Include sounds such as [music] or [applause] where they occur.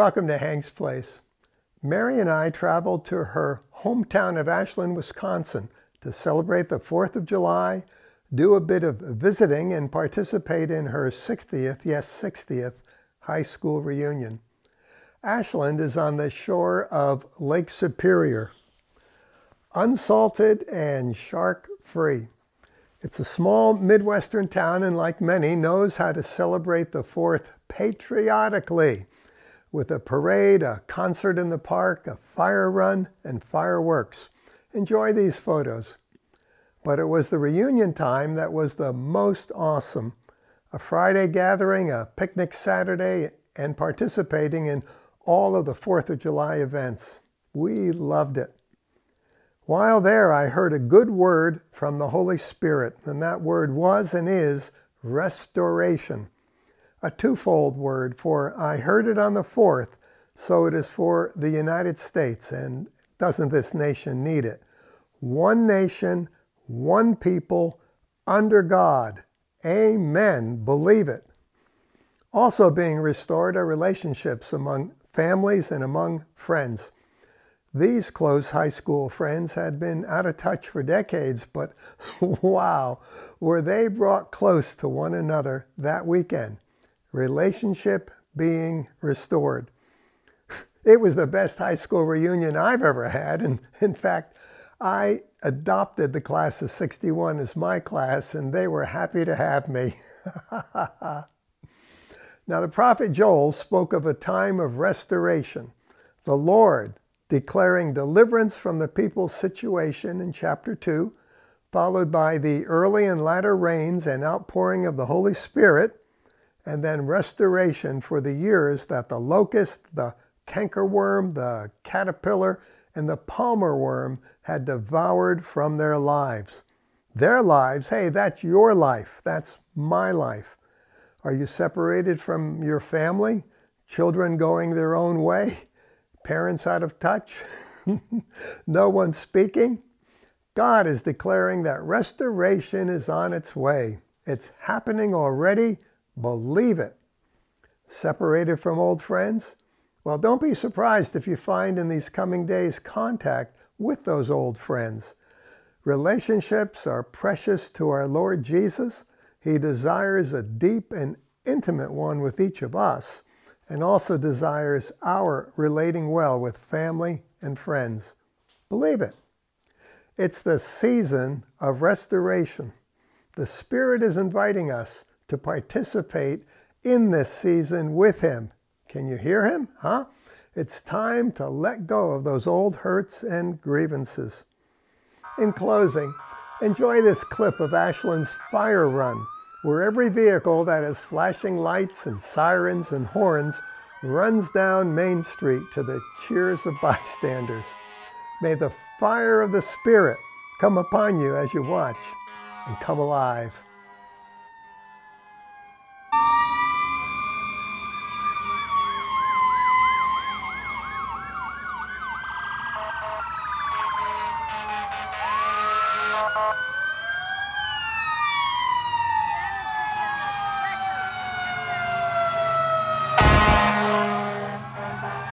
Welcome to Hank's Place. Mary and I traveled to her hometown of Ashland, Wisconsin to celebrate the 4th of July, do a bit of visiting, and participate in her 60th, yes, 60th high school reunion. Ashland is on the shore of Lake Superior, unsalted and shark free. It's a small Midwestern town and, like many, knows how to celebrate the 4th patriotically with a parade, a concert in the park, a fire run, and fireworks. Enjoy these photos. But it was the reunion time that was the most awesome. A Friday gathering, a picnic Saturday, and participating in all of the 4th of July events. We loved it. While there, I heard a good word from the Holy Spirit, and that word was and is restoration a twofold word, for I heard it on the fourth, so it is for the United States, and doesn't this nation need it? One nation, one people, under God. Amen. Believe it. Also being restored are relationships among families and among friends. These close high school friends had been out of touch for decades, but [laughs] wow, were they brought close to one another that weekend relationship being restored. It was the best high school reunion I've ever had. And in fact, I adopted the class of 61 as my class, and they were happy to have me. [laughs] now, the prophet Joel spoke of a time of restoration, the Lord declaring deliverance from the people's situation in chapter 2, followed by the early and latter rains and outpouring of the Holy Spirit and then restoration for the years that the locust, the cankerworm, the caterpillar, and the palmer worm had devoured from their lives. Their lives, hey, that's your life. That's my life. Are you separated from your family? Children going their own way? Parents out of touch? [laughs] no one speaking? God is declaring that restoration is on its way. It's happening already Believe it. Separated from old friends? Well, don't be surprised if you find in these coming days contact with those old friends. Relationships are precious to our Lord Jesus. He desires a deep and intimate one with each of us and also desires our relating well with family and friends. Believe it. It's the season of restoration. The Spirit is inviting us to participate in this season with Him. Can you hear Him? Huh? It's time to let go of those old hurts and grievances. In closing, enjoy this clip of Ashland's fire run, where every vehicle that has flashing lights and sirens and horns runs down Main Street to the cheers of bystanders. May the fire of the Spirit come upon you as you watch and come alive.